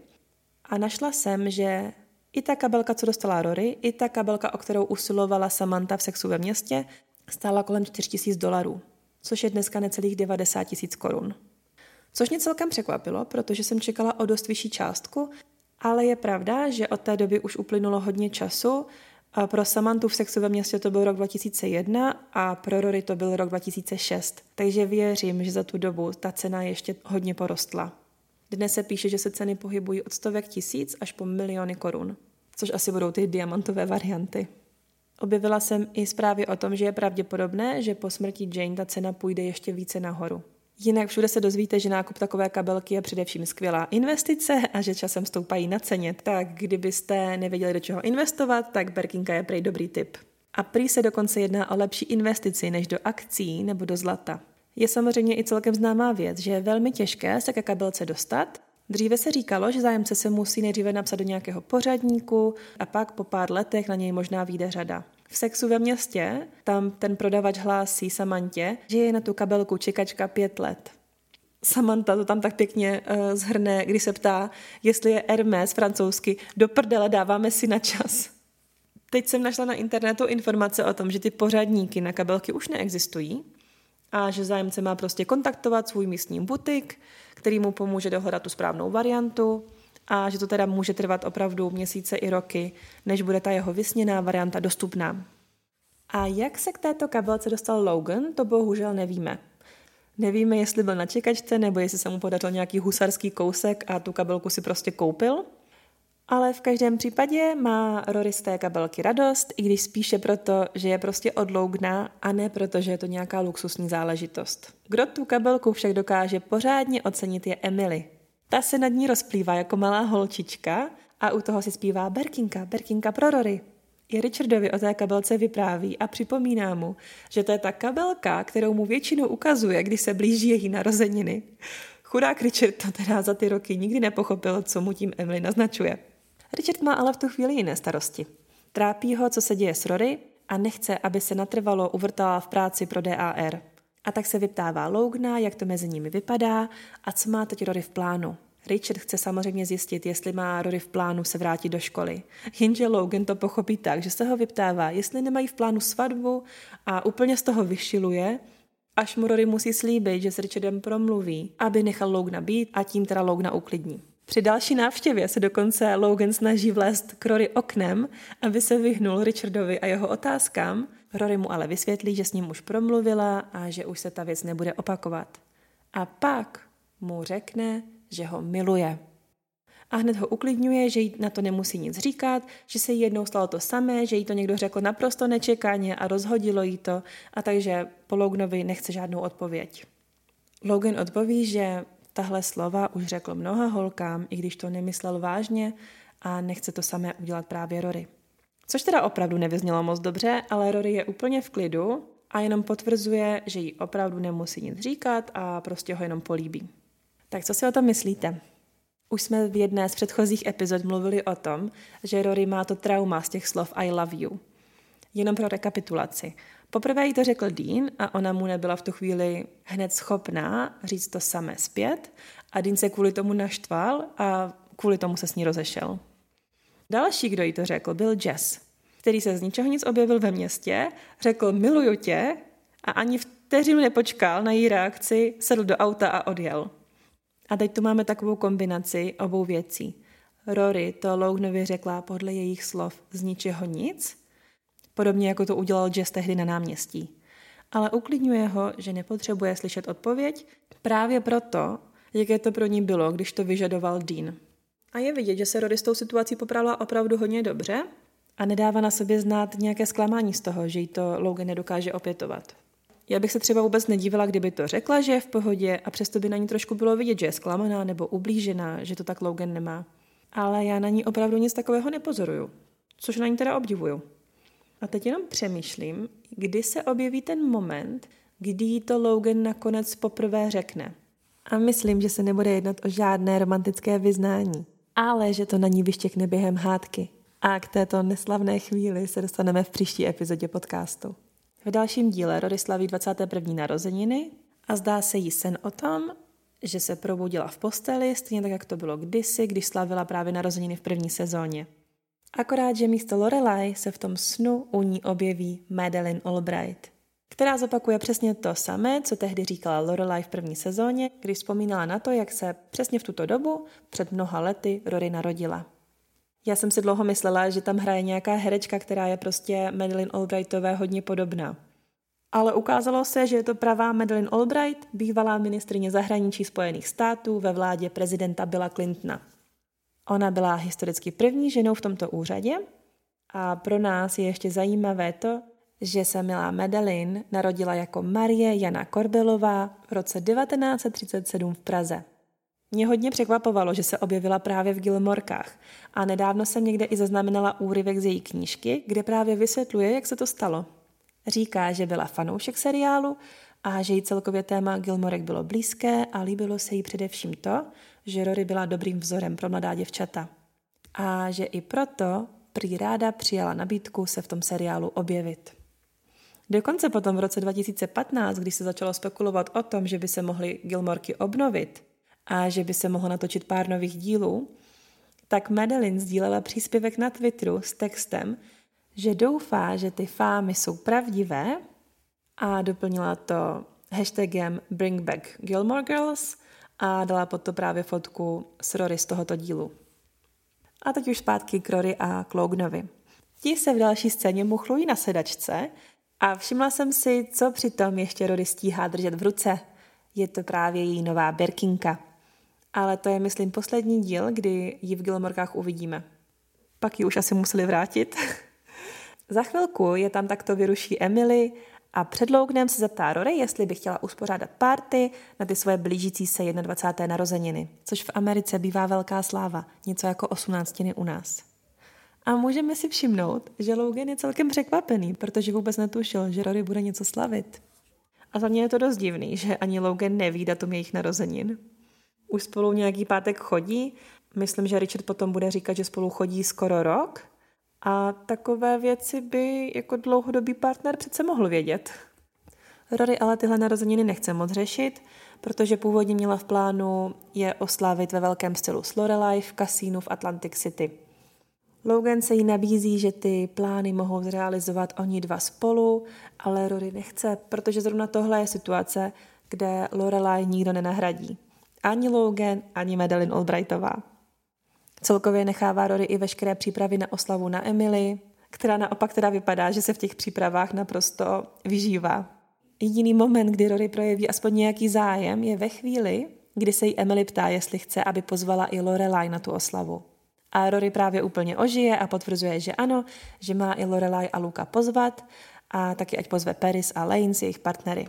a našla jsem, že i ta kabelka, co dostala Rory, i ta kabelka, o kterou usilovala Samantha v sexu ve městě, stála kolem 4000 dolarů, což je dneska necelých 90 tisíc korun. Což mě celkem překvapilo, protože jsem čekala o dost vyšší částku, ale je pravda, že od té doby už uplynulo hodně času. A pro Samantu v sexu ve městě to byl rok 2001 a pro Rory to byl rok 2006. Takže věřím, že za tu dobu ta cena ještě hodně porostla. Dnes se píše, že se ceny pohybují od stovek tisíc až po miliony korun, což asi budou ty diamantové varianty. Objevila jsem i zprávy o tom, že je pravděpodobné, že po smrti Jane ta cena půjde ještě více nahoru. Jinak všude se dozvíte, že nákup takové kabelky je především skvělá investice a že časem stoupají na ceně. Tak kdybyste nevěděli, do čeho investovat, tak Berkinka je prej dobrý tip. A prý se dokonce jedná o lepší investici než do akcí nebo do zlata. Je samozřejmě i celkem známá věc, že je velmi těžké se ke kabelce dostat. Dříve se říkalo, že zájemce se musí nejdříve napsat do nějakého pořadníku a pak po pár letech na něj možná vyjde řada. V sexu ve městě tam ten prodavač hlásí Samantě, že je na tu kabelku čekačka pět let. Samantha to tam tak pěkně uh, zhrne, když se ptá, jestli je Hermes francouzsky, do prdele dáváme si na čas. Teď jsem našla na internetu informace o tom, že ty pořadníky na kabelky už neexistují a že zájemce má prostě kontaktovat svůj místní butik, který mu pomůže dohledat tu správnou variantu a že to teda může trvat opravdu měsíce i roky, než bude ta jeho vysněná varianta dostupná. A jak se k této kabelce dostal Logan, to bohužel nevíme. Nevíme, jestli byl na čekačce, nebo jestli se mu podařil nějaký husarský kousek a tu kabelku si prostě koupil. Ale v každém případě má Rory z té kabelky radost, i když spíše proto, že je prostě od Logna a ne proto, že je to nějaká luxusní záležitost. Kdo tu kabelku však dokáže pořádně ocenit je Emily, ta se nad ní rozplývá jako malá holčička a u toho si zpívá Berkinka, Berkinka pro Rory. I Richardovi o té kabelce vypráví a připomíná mu, že to je ta kabelka, kterou mu většinou ukazuje, když se blíží její narozeniny. Chudák Richard to teda za ty roky nikdy nepochopil, co mu tím Emily naznačuje. Richard má ale v tu chvíli jiné starosti. Trápí ho, co se děje s Rory a nechce, aby se natrvalo uvrtala v práci pro DAR. A tak se vyptává Logna, jak to mezi nimi vypadá a co má teď Rory v plánu. Richard chce samozřejmě zjistit, jestli má Rory v plánu se vrátit do školy. Jenže Logan to pochopí tak, že se ho vyptává, jestli nemají v plánu svatbu a úplně z toho vyšiluje, až mu Rory musí slíbit, že s Richardem promluví, aby nechal Logna být a tím teda Logna uklidní. Při další návštěvě se dokonce Logan snaží vlézt k Rory oknem, aby se vyhnul Richardovi a jeho otázkám, Rory mu ale vysvětlí, že s ním už promluvila a že už se ta věc nebude opakovat. A pak mu řekne, že ho miluje. A hned ho uklidňuje, že jí na to nemusí nic říkat, že se jí jednou stalo to samé, že jí to někdo řekl naprosto nečekaně a rozhodilo jí to, a takže po Loganovi nechce žádnou odpověď. Logan odpoví, že tahle slova už řekl mnoha holkám, i když to nemyslel vážně a nechce to samé udělat právě Rory. Což teda opravdu nevyznělo moc dobře, ale Rory je úplně v klidu a jenom potvrzuje, že jí opravdu nemusí nic říkat a prostě ho jenom políbí. Tak co si o tom myslíte? Už jsme v jedné z předchozích epizod mluvili o tom, že Rory má to trauma z těch slov I love you. Jenom pro rekapitulaci. Poprvé jí to řekl Dean a ona mu nebyla v tu chvíli hned schopná říct to samé zpět a Dean se kvůli tomu naštval a kvůli tomu se s ní rozešel. Další, kdo jí to řekl, byl Jess, který se z ničeho nic objevil ve městě, řekl miluju tě a ani vteřinu nepočkal na její reakci, sedl do auta a odjel. A teď tu máme takovou kombinaci obou věcí. Rory to Lognovi řekla podle jejich slov z ničeho nic, podobně jako to udělal Jess tehdy na náměstí. Ale uklidňuje ho, že nepotřebuje slyšet odpověď právě proto, jaké to pro ní bylo, když to vyžadoval Dean. A je vidět, že se Rory s tou situací popravila opravdu hodně dobře a nedává na sobě znát nějaké zklamání z toho, že jí to Logan nedokáže opětovat. Já bych se třeba vůbec nedívala, kdyby to řekla, že je v pohodě a přesto by na ní trošku bylo vidět, že je zklamaná nebo ublížená, že to tak Logan nemá. Ale já na ní opravdu nic takového nepozoruju, což na ní teda obdivuju. A teď jenom přemýšlím, kdy se objeví ten moment, kdy to Logan nakonec poprvé řekne. A myslím, že se nebude jednat o žádné romantické vyznání, ale že to na ní vyštěkne během hádky. A k této neslavné chvíli se dostaneme v příští epizodě podcastu. V dalším díle Rory slaví 21. narozeniny a zdá se jí sen o tom, že se probudila v posteli, stejně tak, jak to bylo kdysi, když slavila právě narozeniny v první sezóně. Akorát, že místo Lorelai se v tom snu u ní objeví Madeline Albright, která zopakuje přesně to samé, co tehdy říkala Lorelai v první sezóně, když vzpomínala na to, jak se přesně v tuto dobu, před mnoha lety, Rory narodila. Já jsem si dlouho myslela, že tam hraje nějaká herečka, která je prostě Madeline Albrightové hodně podobná. Ale ukázalo se, že je to pravá Madeleine Albright, bývalá ministrině zahraničí Spojených států ve vládě prezidenta Billa Clintona. Ona byla historicky první ženou v tomto úřadě a pro nás je ještě zajímavé to, že se milá Madeleine narodila jako Marie Jana Korbelová v roce 1937 v Praze. Mě hodně překvapovalo, že se objevila právě v Gilmorkách a nedávno jsem někde i zaznamenala úryvek z její knížky, kde právě vysvětluje, jak se to stalo. Říká, že byla fanoušek seriálu a že jí celkově téma Gilmorek bylo blízké a líbilo se jí především to, že Rory byla dobrým vzorem pro mladá děvčata. A že i proto prý ráda přijala nabídku se v tom seriálu objevit. Dokonce potom v roce 2015, když se začalo spekulovat o tom, že by se mohly Gilmorky obnovit, a že by se mohlo natočit pár nových dílů, tak Madeline sdílela příspěvek na Twitteru s textem, že doufá, že ty fámy jsou pravdivé a doplnila to hashtagem Bring Back Gilmore Girls a dala pod to právě fotku s Rory z tohoto dílu. A teď už zpátky k Rory a Klognovi. Ti se v další scéně muchlují na sedačce a všimla jsem si, co přitom ještě Rory stíhá držet v ruce. Je to právě její nová berkinka ale to je, myslím, poslední díl, kdy ji v Gilmorkách uvidíme. Pak ji už asi museli vrátit. Za chvilku je tam takto vyruší Emily a před Loganem se zeptá Rory, jestli by chtěla uspořádat party na ty svoje blížící se 21. narozeniny, což v Americe bývá velká sláva, něco jako 18. u nás. A můžeme si všimnout, že Logan je celkem překvapený, protože vůbec netušil, že Rory bude něco slavit. A za mě je to dost divný, že ani Logan neví datum jejich narozenin, už spolu nějaký pátek chodí. Myslím, že Richard potom bude říkat, že spolu chodí skoro rok. A takové věci by jako dlouhodobý partner přece mohl vědět. Rory ale tyhle narozeniny nechce moc řešit, protože původně měla v plánu je oslávit ve velkém stylu s Lorelai v kasínu v Atlantic City. Logan se jí nabízí, že ty plány mohou zrealizovat oni dva spolu, ale Rory nechce, protože zrovna tohle je situace, kde Lorelai nikdo nenahradí ani Logan, ani Madeline Albrightová. Celkově nechává Rory i veškeré přípravy na oslavu na Emily, která naopak teda vypadá, že se v těch přípravách naprosto vyžívá. Jediný moment, kdy Rory projeví aspoň nějaký zájem, je ve chvíli, kdy se jí Emily ptá, jestli chce, aby pozvala i Lorelai na tu oslavu. A Rory právě úplně ožije a potvrzuje, že ano, že má i Lorelai a Luka pozvat a taky ať pozve Paris a Lane s jejich partnery.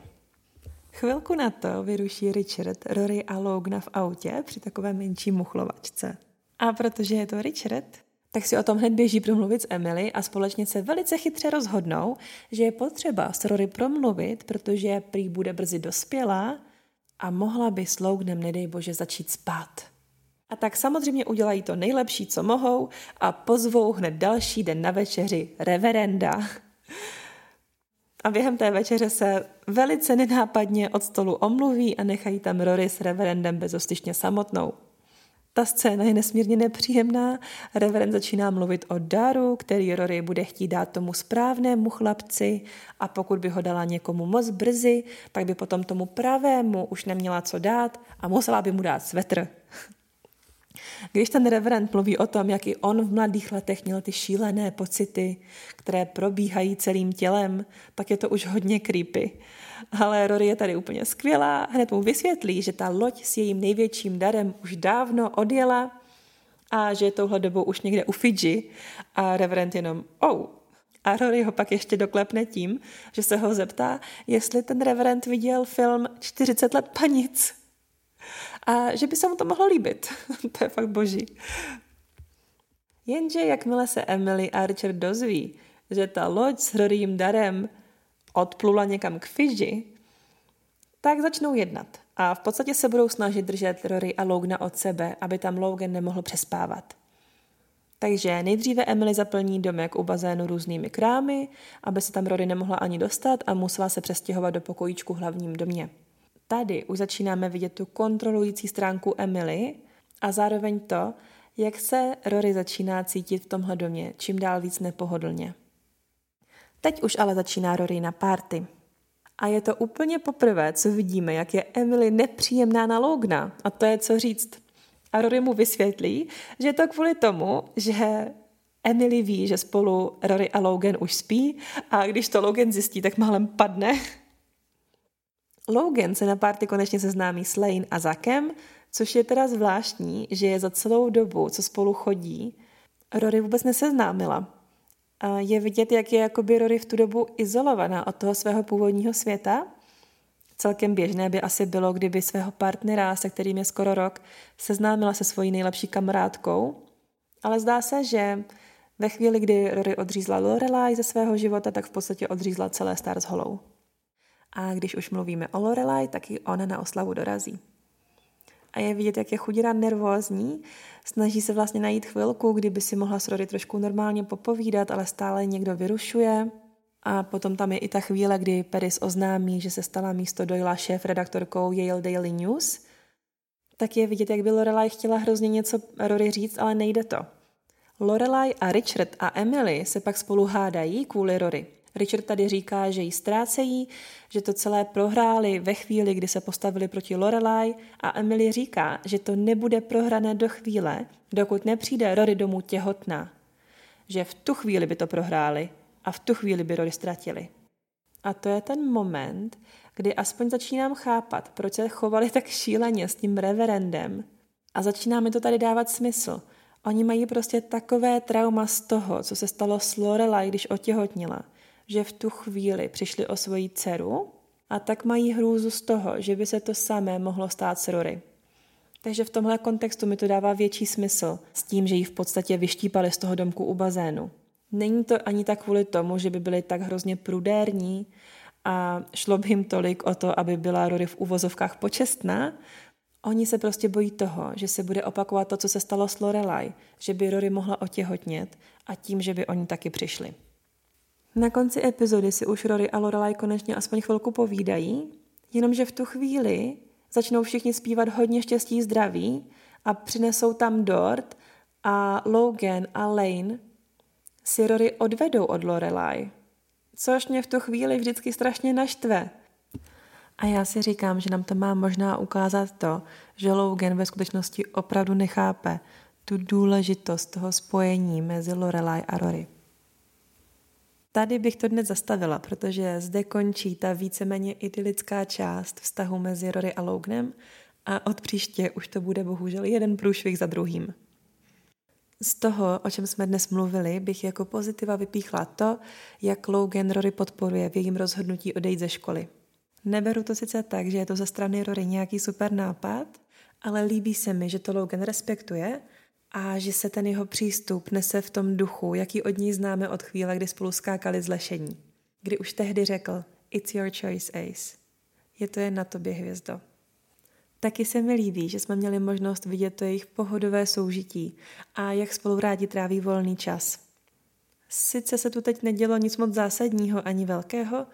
Chvilku na to vyruší Richard Rory a Logna v autě při takové menší muchlovačce. A protože je to Richard, tak si o tom hned běží promluvit s Emily a společně se velice chytře rozhodnou, že je potřeba s Rory promluvit, protože prý bude brzy dospělá a mohla by s Loganem, nedej bože, začít spát. A tak samozřejmě udělají to nejlepší, co mohou a pozvou hned další den na večeři reverenda. A během té večeře se velice nenápadně od stolu omluví a nechají tam Rory s reverendem bezostyšně samotnou. Ta scéna je nesmírně nepříjemná. Reverend začíná mluvit o daru, který Rory bude chtít dát tomu správnému chlapci a pokud by ho dala někomu moc brzy, tak by potom tomu pravému už neměla co dát a musela by mu dát svetr. Když ten reverend mluví o tom, jak i on v mladých letech měl ty šílené pocity, které probíhají celým tělem, tak je to už hodně creepy. Ale Rory je tady úplně skvělá, hned mu vysvětlí, že ta loď s jejím největším darem už dávno odjela a že je touhle dobou už někde u Fidži a reverend jenom oh. A Rory ho pak ještě doklepne tím, že se ho zeptá, jestli ten reverend viděl film 40 let panic a že by se mu to mohlo líbit. to je fakt boží. Jenže jakmile se Emily a Richard dozví, že ta loď s Rorym darem odplula někam k Fiji, tak začnou jednat a v podstatě se budou snažit držet Rory a Logna od sebe, aby tam Logan nemohl přespávat. Takže nejdříve Emily zaplní domek u bazénu různými krámy, aby se tam Rory nemohla ani dostat a musela se přestěhovat do pokojíčku v hlavním domě tady už začínáme vidět tu kontrolující stránku Emily a zároveň to, jak se Rory začíná cítit v tomhle domě, čím dál víc nepohodlně. Teď už ale začíná Rory na párty. A je to úplně poprvé, co vidíme, jak je Emily nepříjemná na Logna. A to je co říct. A Rory mu vysvětlí, že je to kvůli tomu, že Emily ví, že spolu Rory a Logan už spí a když to Logan zjistí, tak málem padne Logan se na párty konečně seznámí s Lane a Zakem, což je teda zvláštní, že je za celou dobu, co spolu chodí, Rory vůbec neseznámila. Je vidět, jak je jakoby Rory v tu dobu izolovaná od toho svého původního světa. Celkem běžné by asi bylo, kdyby svého partnera, se kterým je skoro rok, seznámila se svojí nejlepší kamarádkou. Ale zdá se, že ve chvíli, kdy Rory odřízla Lorelai ze svého života, tak v podstatě odřízla celé Stars Hollow a když už mluvíme o Lorelai, tak i ona na oslavu dorazí. A je vidět, jak je chudina nervózní, snaží se vlastně najít chvilku, kdyby si mohla s Rory trošku normálně popovídat, ale stále někdo vyrušuje. A potom tam je i ta chvíle, kdy Paris oznámí, že se stala místo Doyla šéf redaktorkou Yale Daily News. Tak je vidět, jak by Lorelai chtěla hrozně něco Rory říct, ale nejde to. Lorelai a Richard a Emily se pak spolu hádají kvůli Rory. Richard tady říká, že ji ztrácejí, že to celé prohráli ve chvíli, kdy se postavili proti Lorelai a Emily říká, že to nebude prohrané do chvíle, dokud nepřijde Rory domů těhotná. Že v tu chvíli by to prohráli a v tu chvíli by Rory ztratili. A to je ten moment, kdy aspoň začínám chápat, proč se chovali tak šíleně s tím reverendem. A začíná mi to tady dávat smysl. Oni mají prostě takové trauma z toho, co se stalo s Lorelai, když otěhotnila že v tu chvíli přišli o svoji dceru a tak mají hrůzu z toho, že by se to samé mohlo stát s Rory. Takže v tomhle kontextu mi to dává větší smysl s tím, že ji v podstatě vyštípali z toho domku u bazénu. Není to ani tak kvůli tomu, že by byli tak hrozně prudérní a šlo by jim tolik o to, aby byla Rory v uvozovkách počestná. Oni se prostě bojí toho, že se bude opakovat to, co se stalo s Lorelai, že by Rory mohla otěhotnět a tím, že by oni taky přišli. Na konci epizody si už Rory a Lorelai konečně aspoň chvilku povídají, jenomže v tu chvíli začnou všichni zpívat hodně štěstí zdraví a přinesou tam dort a Logan a Lane si Rory odvedou od Lorelai. Což mě v tu chvíli vždycky strašně naštve. A já si říkám, že nám to má možná ukázat to, že Logan ve skutečnosti opravdu nechápe tu důležitost toho spojení mezi Lorelai a Rory. Tady bych to dnes zastavila, protože zde končí ta víceméně idylická část vztahu mezi Rory a Loganem a od příště už to bude bohužel jeden průšvih za druhým. Z toho, o čem jsme dnes mluvili, bych jako pozitiva vypíchla to, jak Logan Rory podporuje v jejím rozhodnutí odejít ze školy. Neberu to sice tak, že je to ze strany Rory nějaký super nápad, ale líbí se mi, že to Logan respektuje a že se ten jeho přístup nese v tom duchu, jaký od ní známe od chvíle, kdy spolu skákali z lešení. Kdy už tehdy řekl, it's your choice, Ace. Je to jen na tobě, hvězdo. Taky se mi líbí, že jsme měli možnost vidět to jejich pohodové soužití a jak spolu rádi tráví volný čas. Sice se tu teď nedělo nic moc zásadního ani velkého,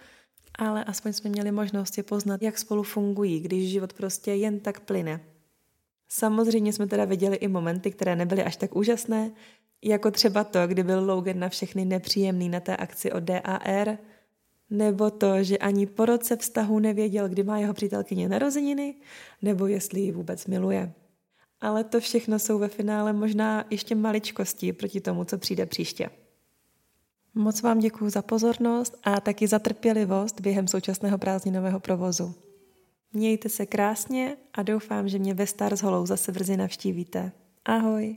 ale aspoň jsme měli možnost je poznat, jak spolu fungují, když život prostě jen tak plyne. Samozřejmě jsme teda viděli i momenty, které nebyly až tak úžasné, jako třeba to, kdy byl Logan na všechny nepříjemný na té akci od DAR, nebo to, že ani po roce vztahu nevěděl, kdy má jeho přítelkyně narozeniny, nebo jestli ji vůbec miluje. Ale to všechno jsou ve finále možná ještě maličkosti proti tomu, co přijde příště. Moc vám děkuji za pozornost a taky za trpělivost během současného prázdninového provozu. Mějte se krásně a doufám, že mě ve Stars Hollow zase brzy navštívíte. Ahoj!